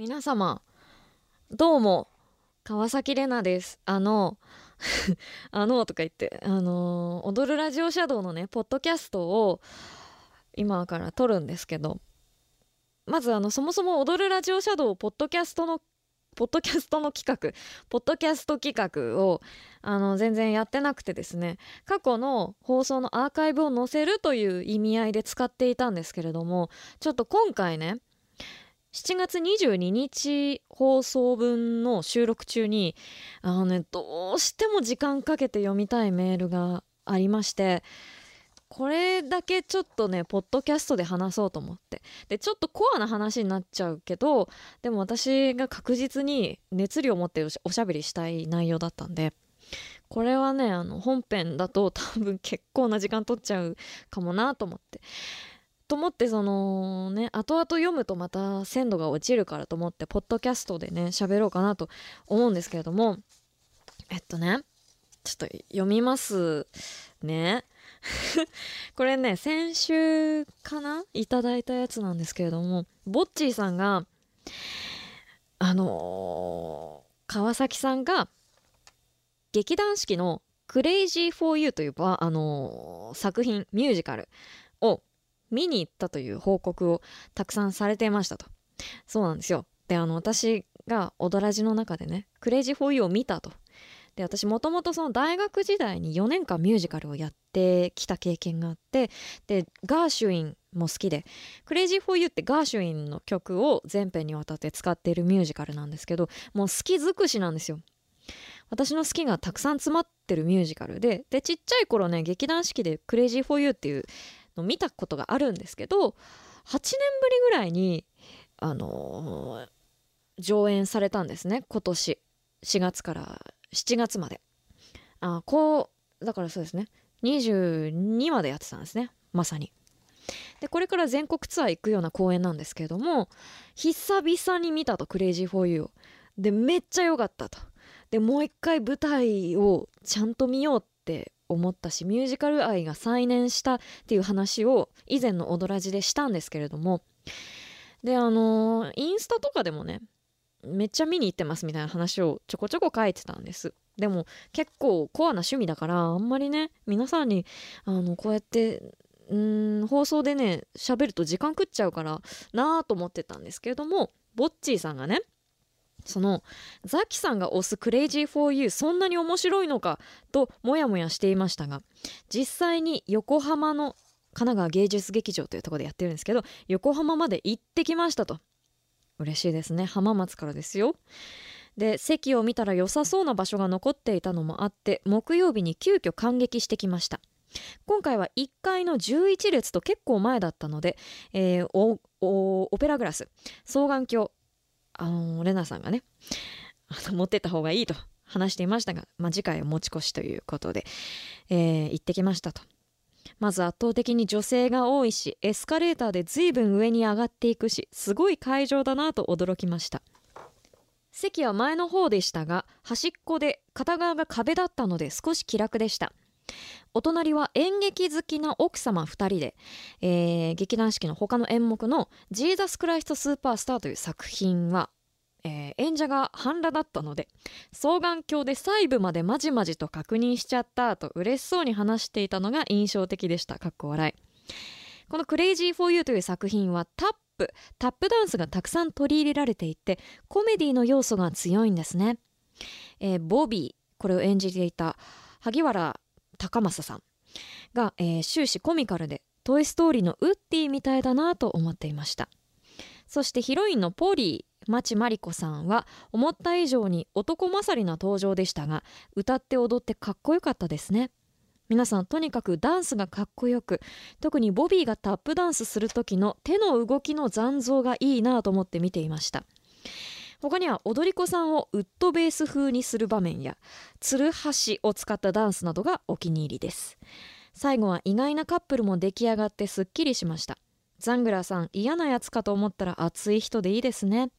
皆様、どうも、川崎れなです。あの、あのとか言って、あのー踊るラジオシャドウのね、ポッドキャストを今から撮るんですけど、まずあの、そもそも踊るラジオシャドウポッドキャストの、ポッドキャストの企画、ポッドキャスト企画を、あの、全然やってなくてですね、過去の放送のアーカイブを載せるという意味合いで使っていたんですけれども、ちょっと今回ね、7月22日放送分の収録中に、あのね、どうしても時間かけて読みたいメールがありまして、これだけちょっとね、ポッドキャストで話そうと思って。で、ちょっとコアな話になっちゃうけど、でも私が確実に熱量を持っておしゃべりしたい内容だったんで、これはね、あの、本編だと多分結構な時間取っちゃうかもなと思って。と思って、そのね、後々読むとまた鮮度が落ちるからと思って、ポッドキャストでね、喋ろうかなと思うんですけれども、えっとね、ちょっと読みますね。これね、先週かな？いただいたやつなんですけれども、ボッチーさんが、あのー川崎さんが、劇団四季のクレイジー・フォー・ユーという、あのー作品、ミュージカルを見に行ったという報告をたくさんされていましたと。そうなんですよ。で、あの、私が踊らじの中でね、クレイジー・フォー・ユーを見たと。で、私もともとその大学時代に4年間ミュージカルをやってきた経験があって、で、ガーシュインも好きで、クレイジー・フォー・ユーってガーシュインの曲を全編にわたって使っているミュージカルなんですけど、もう好き尽くしなんですよ。私の好きがたくさん詰まってるミュージカルで、で、ちっちゃい頃ね、劇団四季でクレイジー・フォー・ユーっていうの見たことがあるんですけど、8年ぶりぐらいに、あのー上演されたんですね、今年。4月から7月まで。あ、こう、だからそうですね。22までやってたんですね。まさに。で、これから全国ツアー行くような公演なんですけれども、久々に見たと、クレイジー・フォー・ユーを。で、めっちゃ良かったと。で、もう一回舞台をちゃんと見ようって思ったし、ミュージカル愛が再燃したっていう話を以前の踊らじでしたんですけれども、で、あのインスタとかでもね、めっちゃ見に行ってますみたいな話をちょこちょこ書いてたんです。でも結構コアな趣味だから、あんまりね、皆さんに、あの、こうやって、うん、放送でね、喋ると時間食っちゃうからなぁと思ってたんですけれども、ボッチーさんがね、その、ザキさんが推すクレイジー for you そんなに面白いのかともやもやしていましたが、実際に横浜の神奈川芸術劇場というところでやってるんですけど、横浜まで行ってきましたと。嬉しいですね。浜松からですよ。で、席を見たら良さそうな場所が残っていたのもあって、木曜日に急遽感激してきました。今回は1階の11列と結構前だったので、えー、オペラグラス、双眼鏡、あの、レナさんがね、あの持ってった方がいいと話していましたが、まあ、次回は持ち越しということで、えー行ってきましたと。まず圧倒的に女性が多いし、エスカレーターで随分上に上がっていくし、すごい会場だなと驚きました。席は前の方でしたが、端っこで片側が壁だったので少し気楽でした。お隣は演劇好きな奥様二人で、えー劇団四季の他の演目のジーザス・クライスト・スーパースターという作品は、えー演者が半裸だったので、双眼鏡で細部までまじまじと確認しちゃったと嬉しそうに話していたのが印象的でした。かっこ笑い。このクレイジー・フォー・ユーという作品はタップ、タップダンスがたくさん取り入れられていて、コメディの要素が強いんですね。えーボビー、これを演じていた萩原高政さんが、えー終始コミカルで、トイ・ストーリーのウッディみたいだなと思っていました。そしてヒロインのポリー、町まりこさんは思った以上に男勝りな登場でしたが、歌って踊ってかっこよかったですね。皆さんとにかくダンスがかっこよく、特にボビーがタップダンスする時の手の動きの残像がいいなと思って見ていました。他には踊り子さんをウッドベース風にする場面や、つるはしを使ったダンスなどがお気に入りです。最後は意外なカップルも出来上がってすっきりしました。ザングラーさん嫌なやつかと思ったら熱い人でいいですね。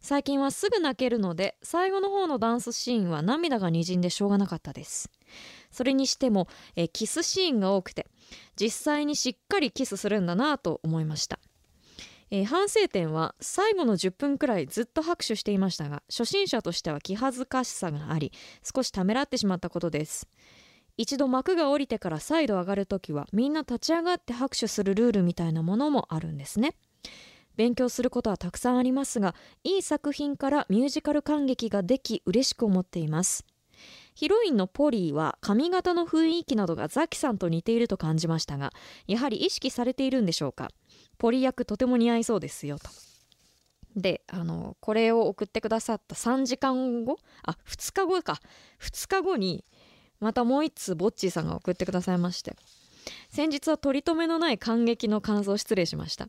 最近はすぐ泣けるので、最後の方のダンスシーンは涙が滲んでしょうがなかったです。それにしても、えキスシーンが多くて、実際にしっかりキスするんだなと思いました。えー反省点は最後の10分くらいずっと拍手していましたが初心者としては気恥ずかしさがあり少しためらってしまったことです。一度幕が降りてから再度上がるときはみんな立ち上がって拍手するルールみたいなものもあるんですね。勉強することはたくさんありますがいい作品からミュージカル感激ができ嬉しく思っています。ヒロインのポリーは髪型の雰囲気などがザキさんと似ていると感じましたがやはり意識されているんでしょうか？ポリ役とても似合いそうですよと。であのこれを送ってくださった3時間後あ2日後か。2日後にまたもう一通ボッチーさんが送ってくださいまして。先日は取り留めのない感激の感想を失礼しました。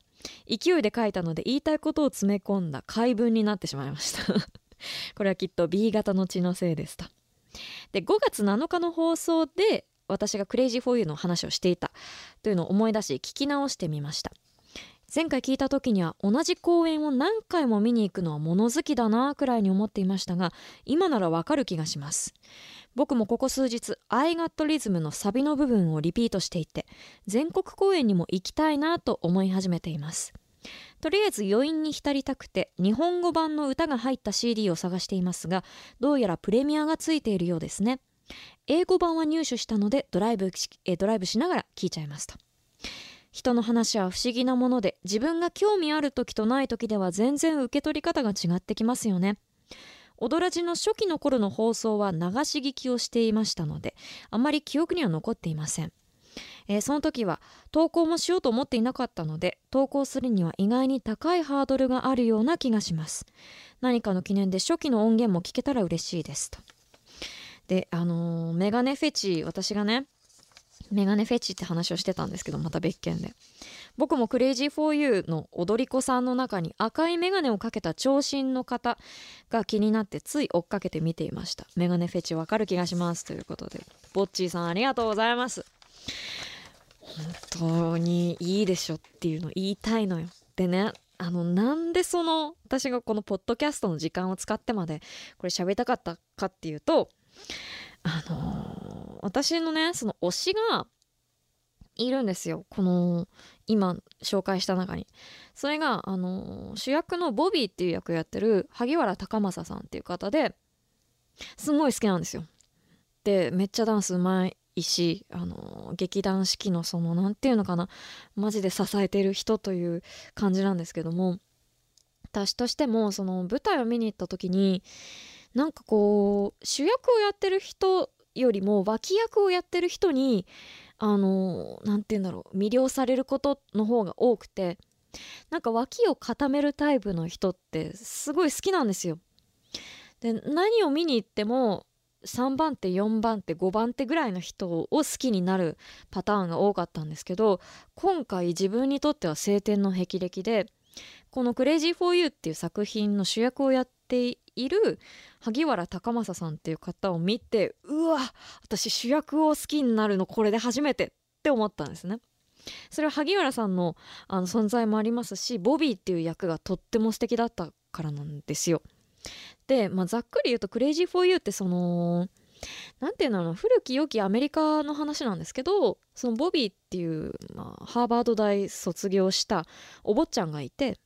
勢いで書いたので言いたいことを詰め込んだ回文になってしまいました。これはきっと B 型の血のせいですと。で5月7日の放送で私がクレイジーフォーユーの話をしていたというのを思い出し聞き直してみました。前回聞いた時には同じ公演を何回も見に行くのは物好きだなくらいに思っていましたが今ならわかる気がします。僕もここ数日「I got Rhythm」のサビの部分をリピートしていて全国公演にも行きたいなと思い始めています。とりあえず余韻に浸りたくて日本語版の歌が入った CD を探していますがどうやらプレミアがついているようですね。英語版は入手したのでドライブしえドライブしながら聞いちゃいますと人の話は不思議なもので自分が興味ある時とない時では全然受け取り方が違ってきますよね。踊らじの初期の頃の放送は流し聞きをしていましたのであまり記憶には残っていません、えーその時は投稿もしようと思っていなかったので投稿するには意外に高いハードルがあるような気がします。何かの記念で初期の音源も聞けたら嬉しいですと。であのーメガネフェチ私がねメガネフェチって話をしてたんですけどまた別件で。僕もクレイジーフォーユーの踊り子さんの中に赤いメガネをかけた長身の方が気になってつい追っかけて見ていました。メガネフェチわかる気がします。ということでボッチーさんありがとうございます。本当にいいでしょっていうの言いたいのよ。でねあのなんでその私がこのポッドキャストの時間を使ってまでこれ喋りたかったかっていうとあのー私のねその推しがいるんですよ。この今紹介した中に。それがあのー主役のボビーっていう役をやってる萩原孝正さんっていう方ですんごい好きなんですよ。でめっちゃダンスうまい。しあの劇団四季のそのなんていうのかなマジで支えてる人という感じなんですけども私としてもその舞台を見に行った時になんかこう主役をやってる人よりも脇役をやってる人にあのなんて言うんだろう魅了されることの方が多くてなんか脇を固めるタイプの人ってすごい好きなんですよ。で何を見に行っても3番手4番手5番手ぐらいの人を好きになるパターンが多かったんですけど今回自分にとっては青天の霹靂でこの「クレイジー・フォー・ユー」っていう作品の主役をやっている萩原隆匡さんっていう方を見てうわ私主役を好きになるのこれで初めてって思ったんですね。それは萩原さんのあの存在もありますしボビーっていう役がとっても素敵だったからなんですよ。で、まあ、ざっくり言うと「クレイジー・フォー・ユー」ってそのなんていうの古き良きアメリカの話なんですけどそのボビーっていう、まあ、ハーバード大卒業したお坊ちゃんがいて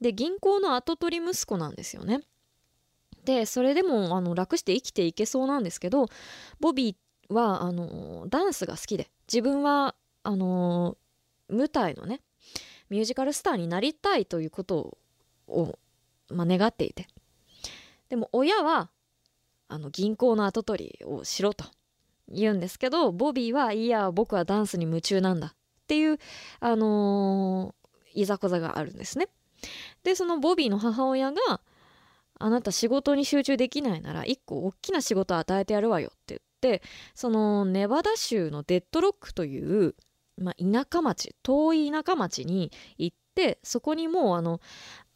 で銀行の跡取り息子なんですよね。でそれでもあの楽して生きていけそうなんですけどボビーはあのダンスが好きで自分はあの舞台のねミュージカルスターになりたいということを、まあ、願っていてでも親はあの銀行の跡取りをしろと言うんですけどボビーはいや僕はダンスに夢中なんだっていうあのーいざこざがあるんですね。でそのボビーの母親が「あなた仕事に集中できないなら一個大きな仕事を与えてやるわよ」って言ってそのネバダ州のデッドロックという、まあ、田舎町遠い田舎町に行ってそこにもうあの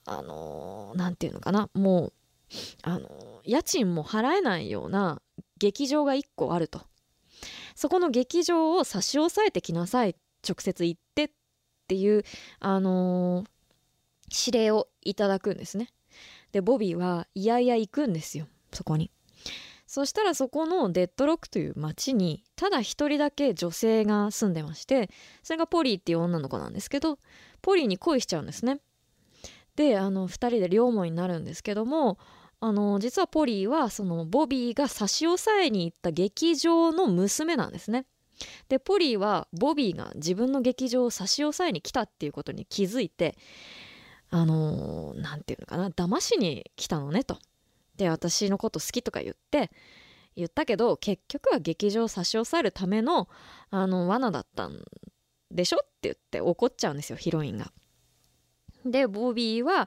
あのーなんていうのかなもうあの家賃も払えないような劇場が1個あると。そこの劇場を差し押さえてきなさい直接行ってっていうあのー指令をいただくんですね。でボビーはいやいや行くんですよそこに。そしたらそこのデッドロックという町にただ一人だけ女性が住んでましてそれがポリーっていう女の子なんですけどポリーに恋しちゃうんですね。であの2人で両思いになるんですけどもあの実はポリーはそのボビーが差し押さえに行った劇場の娘なんですね。でポリーはボビーが自分の劇場を差し押さえに来たっていうことに気づいてあの何、て言うのかな騙しに来たのねと。で私のこと好きとか言って言ったけど結局は劇場を差し押さえるためのあの罠だったんでしょって言って怒っちゃうんですよヒロインが。でボビーは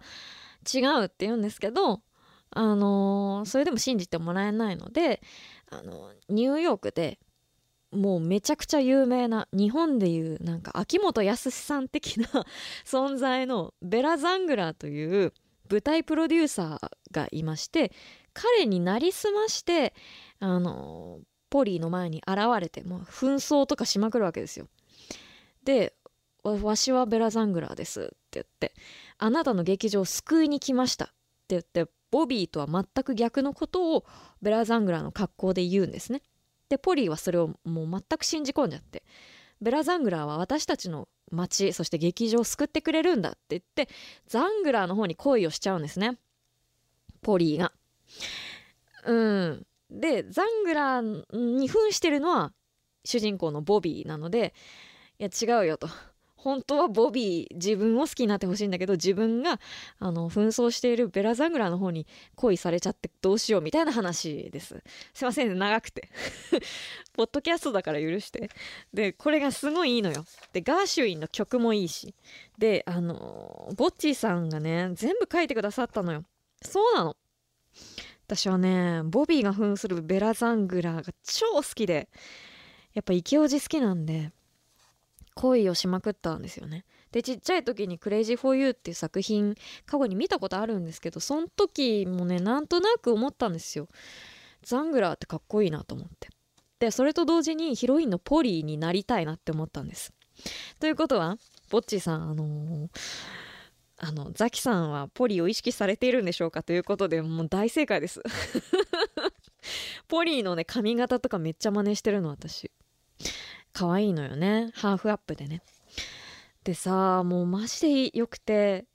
違うって言うんですけどあのそれでも信じてもらえないのであのニューヨークでもうめちゃくちゃ有名な日本でいうなんか秋元康さん的な 存在のベラ・ザングラーという舞台プロデューサーがいまして彼になりすましてあのポリーの前に現れてもう紛争とかしまくるわけですよ。で「わしはベラ・ザングラーです」って言って「あなたの劇場を救いに来ました」って言ってボビーとは全く逆のことをベラ・ザングラの格好で言うんですね。でポリーはそれをもう全く信じ込んじゃってベラ・ザングラーは私たちの街そして劇場を救ってくれるんだって言ってザングラーの方に恋をしちゃうんですねポリーが。うんでザングラーに扮してるのは主人公のボビーなのでいや違うよと本当はボビー自分を好きになってほしいんだけど自分があの紛争しているベラ・ザングラの方に恋されちゃってどうしようみたいな話です。すいませんね長くて。ポッドキャストだから許して。でこれがすごいいいのよ。でガーシュウィンの曲もいいし。であのボッチーさんがね全部書いてくださったのよ。そうなの。私はねボビーが扮するベラ・ザングラーが超好きでやっぱイケオジ好きなんで恋をしまくったんですよね。でちっちゃい時に「クレイジー・フォー・ユー」っていう作品過去に見たことあるんですけどその時もねなんとなく思ったんですよ。ザングラーってかっこいいなと思って。でそれと同時にヒロインのポリーになりたいなって思ったんです。ということはぼっちさんあのー、あのザキさんはポリーを意識されているんでしょうかということでもう大正解です。ポリーのね髪型とかめっちゃ真似してるの私。可愛いのよね。ハーフアップでね。でさもうマジでよくて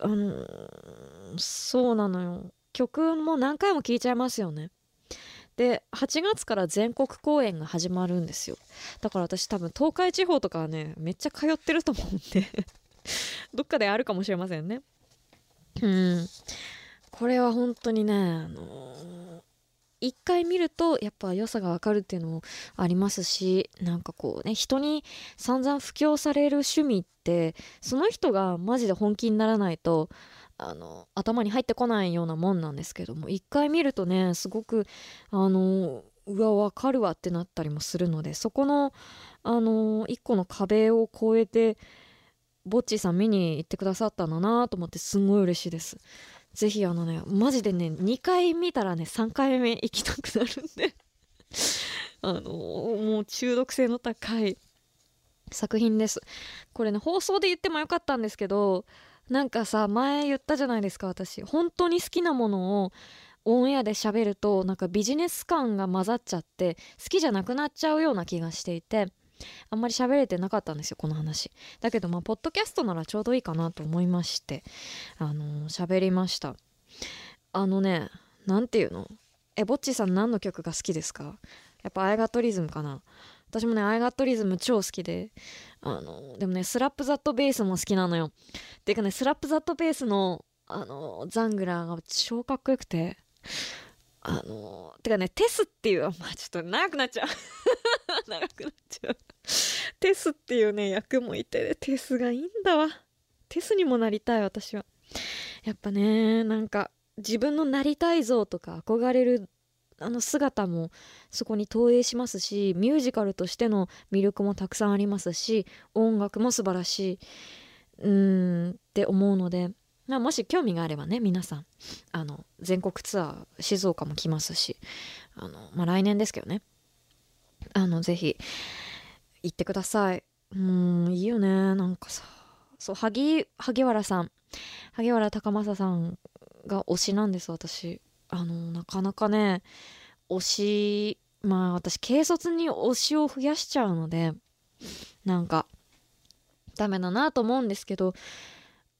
あのそうなのよ。曲も何回も聴いちゃいますよね。で8月から全国公演が始まるんですよ。だから私多分東海地方とかはねめっちゃ通ってると思うんで どっかであるかもしれませんね。うん。これは本当にねあの一回見るとやっぱ良さがわかるっていうのもありますしなんかこうね人に散々布教される趣味ってその人がマジで本気にならないとあの頭に入ってこないようなもんなんですけども一回見るとねすごくあのうわ分かるわってなったりもするのでそこのあの一個の壁を越えてぼっちさん見に行ってくださったんだなと思ってすごい嬉しいです。ぜひあのねマジでね2回見たらね3回目行きたくなるんで。あのもう中毒性の高い作品です。これね放送で言ってもよかったんですけどなんかさ前言ったじゃないですか私。本当に好きなものをオンエアで喋るとなんかビジネス感が混ざっちゃって好きじゃなくなっちゃうような気がしていて。あんまり喋れてなかったんですよこの話。だけどまあポッドキャストならちょうどいいかなと思いましてあの喋りました。あのね何て言うの？えぼっちさん何の曲が好きですか？やっぱアイガットリズムかな。私もねアイガットリズム超好きであのでもねスラップザットベースも好きなのよ。ていうかねスラップザットベースのあのザングラーが超かっこよくてあのてかねテスっていうまあちょっと長くなっちゃう。長くなっちゃう。テスっていうね役もいてねテスがいいんだわ。テスにもなりたい私は。やっぱねなんか自分のなりたい像とか憧れるあの姿もそこに投影しますしミュージカルとしての魅力もたくさんありますし音楽も素晴らしいうんって思うのでまあ、もし興味があればね皆さんあの全国ツアー静岡も来ますしあの、まあ、来年ですけどね。あのぜひ行ってください。うんいいよねなんかさ。そう萩萩原さん。萩原高政さんが推しなんです私。あのなかなかね推しまあ私軽率に推しを増やしちゃうのでなんかダメだなと思うんですけど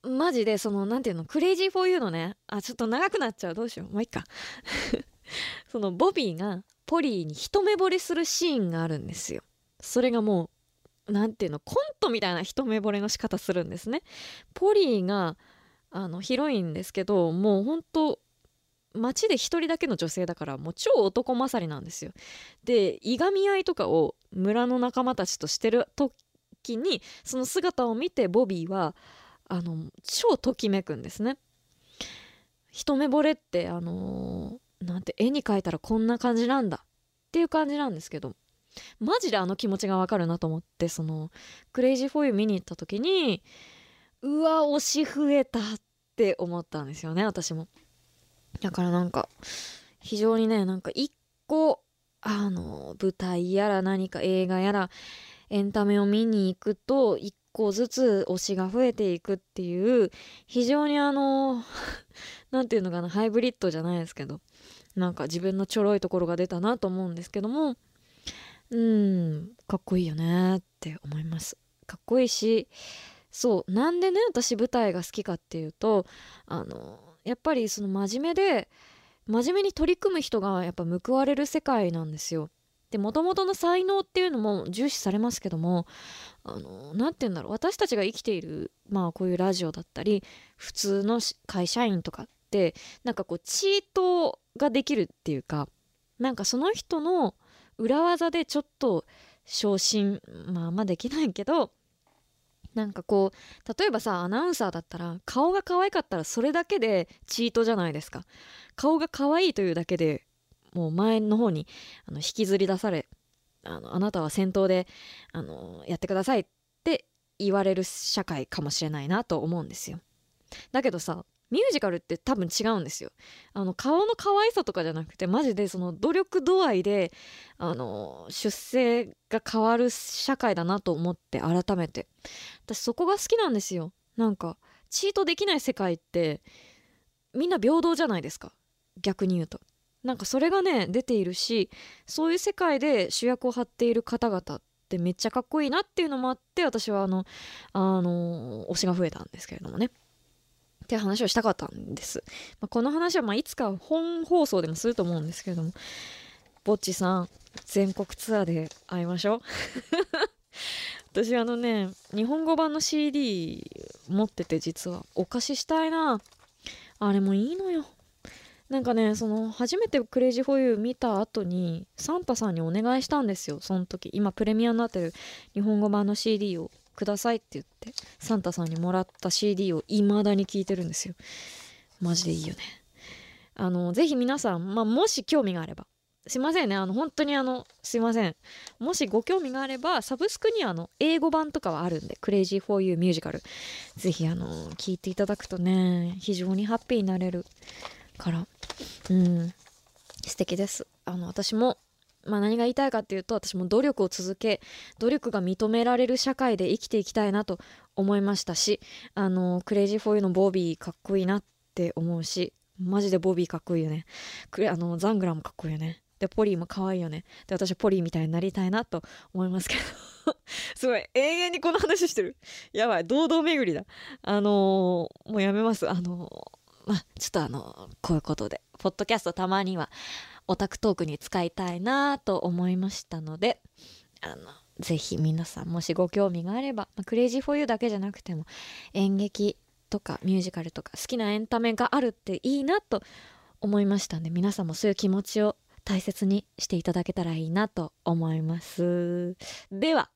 マジでそのなんていうのクレイジーフォーユーのねあちょっと長くなっちゃう。どうしよう。もういいか。そのボビーがポリーに一目惚れするシーンがあるんですよ。それがもうなんていうのコントみたいな一目惚れの仕方するんですね。ポリーがあのヒロインですけどもうほんと街で一人だけの女性だからもう超男勝りなんですよ。でいがみ合いとかを村の仲間たちとしてる時にその姿を見てボビーはあの超ときめくんですね。一目惚れってあのー、なんて絵に描いたらこんな感じなんだ。っていう感じなんですけど。マジであの気持ちがわかるなと思ってそのクレイジーフォーユー見に行った時にうわ推し増えたって思ったんですよね私も。だからなんか非常にねなんか一個あの舞台やら何か映画やらエンタメを見に行くと一個ずつ推しが増えていくっていう非常にあの 何て言うのかなハイブリッドじゃないですけどなんか自分のちょろいところが出たなと思うんですけどもうんかっこいいよねって思います。かっこいいしそうなんでね私舞台が好きかっていうとあのやっぱりその真面目で真面目に取り組む人がやっぱ報われる世界なんですよ。でもともとの才能っていうのも重視されますけども何て言うんだろう私たちが生きているまあこういうラジオだったり普通の会社員とかってなんかこうチートができるっていうかなんかその人の裏技でちょっと昇進まあまあできないけどなんかこう例えばさアナウンサーだったら顔が可愛かったらそれだけでチートじゃないですか。顔が可愛いというだけでもう前の方にあの引きずり出されあのあなたは先頭であのやってくださいって言われる社会かもしれないなと思うんですよ。だけどさミュージカルって多分違うんですよ。あの顔の可愛さとかじゃなくてマジでその努力度合いであの出世が変わる社会だなと思って改めて。私そこが好きなんですよ。なんかチートできない世界ってみんな平等じゃないですか。逆に言うと。なんかそれがね出ているしそういう世界で主役を張っている方々ってめっちゃかっこいいなっていうのもあって私はあのあの推しが増えたんですけれどもね。って話をしたかったんです、まあ、この話はまあいつか本放送でもすると思うんですけれども。ぼっちさん全国ツアーで会いましょう。私あのね日本語版の CD 持ってて実はお貸ししたいな。あれもいいのよ。なんかねその初めてクレイジーフォーユー見た後にサンタさんにお願いしたんですよ。その時今プレミアになってる日本語版の CD をくださいって言ってサンタさんにもらった CD を未だに聴いてるんですよ。マジでいいよね。あのぜひ皆さん、まあ、もし興味があればすいませんね。あの本当にあのすいません。もしご興味があればサブスクにあの英語版とかはあるんで「クレイジー・フォー・ユー・ミュージカル」ぜひあの聞いていただくとね非常にハッピーになれる。から。うん。素敵です。あの私もまあ、何が言いたいかっていうと私も努力を続け努力が認められる社会で生きていきたいなと思いましたしあのクレイジーフォーユーのボビーかっこいいなって思うしマジでボビーかっこいいよね。あのザングラもかっこいいよね。でポリーも可愛いよね。で私はポリーみたいになりたいなと思いますけど。すごい永遠にこの話してる。やばい堂々巡りだ。あのー、もうやめます。あのー、まあちょっとあのこういうことでポッドキャストたまにはオタクトークに使いたいなと思いましたのであのぜひ皆さんもしご興味があれば、まあ、クレイジーフォーユーだけじゃなくても演劇とかミュージカルとか好きなエンタメがあるっていいなと思いましたんで皆さんもそういう気持ちを大切にしていただけたらいいなと思います。では